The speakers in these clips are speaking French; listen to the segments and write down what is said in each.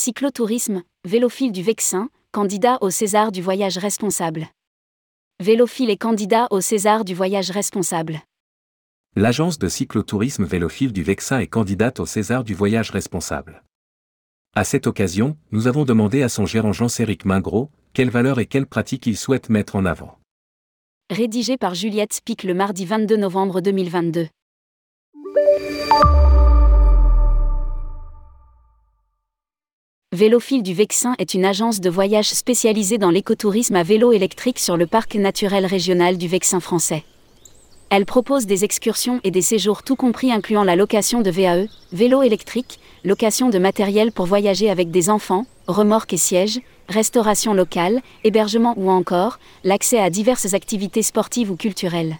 Cyclotourisme, Vélophile du Vexin, candidat au César du voyage responsable. Vélophile est candidat au César du voyage responsable. L'agence de cyclotourisme Vélophile du Vexin est candidate au César du voyage responsable. À cette occasion, nous avons demandé à son gérant Jean-Céric Mingros quelles valeurs et quelles pratiques il souhaite mettre en avant. Rédigé par Juliette Spic le mardi 22 novembre 2022. Vélophile du Vexin est une agence de voyage spécialisée dans l'écotourisme à vélo électrique sur le parc naturel régional du Vexin français. Elle propose des excursions et des séjours tout compris incluant la location de VAE, vélo électrique, location de matériel pour voyager avec des enfants, remorques et sièges, restauration locale, hébergement ou encore l'accès à diverses activités sportives ou culturelles.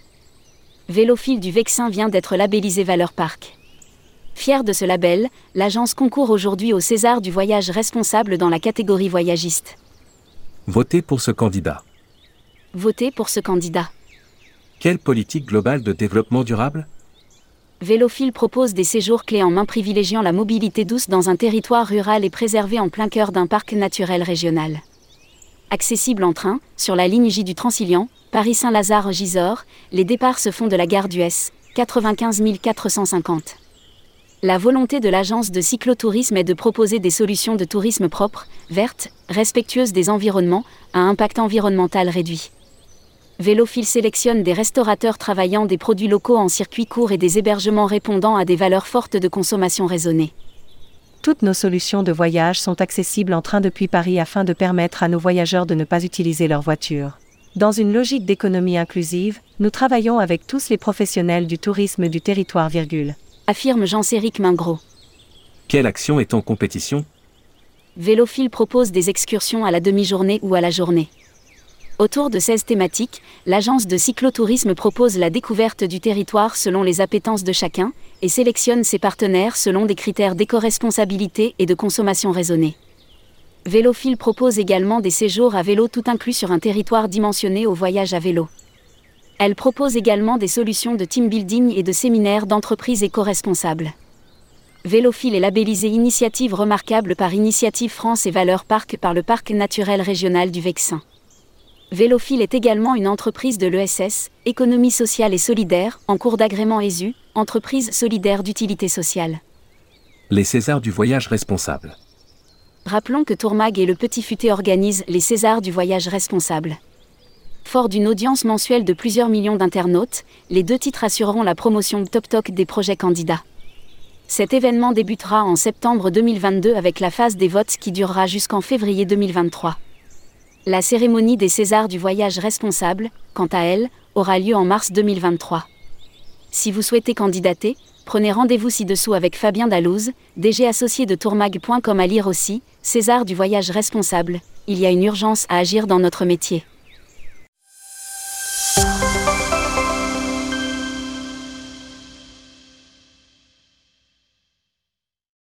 Vélophile du Vexin vient d'être labellisé Valeur Parc. Fier de ce label, l'agence concourt aujourd'hui au César du voyage responsable dans la catégorie voyagiste. Votez pour ce candidat. Votez pour ce candidat. Quelle politique globale de développement durable? Vélophile propose des séjours clés en main privilégiant la mobilité douce dans un territoire rural et préservé en plein cœur d'un parc naturel régional. Accessible en train, sur la ligne J du Transilien, Paris-Saint-Lazare-Gisors, les départs se font de la gare du S, 95 450. La volonté de l'agence de cyclotourisme est de proposer des solutions de tourisme propres, vertes, respectueuses des environnements, à impact environnemental réduit. Vélophile sélectionne des restaurateurs travaillant des produits locaux en circuit court et des hébergements répondant à des valeurs fortes de consommation raisonnée. Toutes nos solutions de voyage sont accessibles en train depuis Paris afin de permettre à nos voyageurs de ne pas utiliser leur voiture. Dans une logique d'économie inclusive, nous travaillons avec tous les professionnels du tourisme du territoire, virgule affirme Jean-Céric Mingros. Quelle action est en compétition? Vélophile propose des excursions à la demi-journée ou à la journée. Autour de 16 thématiques, l'agence de cyclotourisme propose la découverte du territoire selon les appétences de chacun et sélectionne ses partenaires selon des critères d'éco-responsabilité et de consommation raisonnée. Vélophile propose également des séjours à vélo tout inclus sur un territoire dimensionné au voyage à vélo. Elle propose également des solutions de team building et de séminaires d'entreprises éco-responsables. Vélophile est labellisé Initiative remarquable par Initiative France et Valeurs Parc par le Parc naturel régional du Vexin. Vélophile est également une entreprise de l'ESS, Économie sociale et solidaire, en cours d'agrément ESU, entreprise solidaire d'utilité sociale. Les Césars du voyage responsable. Rappelons que Tourmag et le Petit Futé organisent les Césars du voyage responsable. Fort d'une audience mensuelle de plusieurs millions d'internautes, les deux titres assureront la promotion top talk des projets candidats. Cet événement débutera en septembre 2022 avec la phase des votes qui durera jusqu'en février 2023. La cérémonie des Césars du voyage responsable, quant à elle, aura lieu en mars 2023. Si vous souhaitez candidater, prenez rendez-vous ci-dessous avec Fabien Dalouse, DG associé de tourmag.com à lire aussi, César du voyage responsable, il y a une urgence à agir dans notre métier.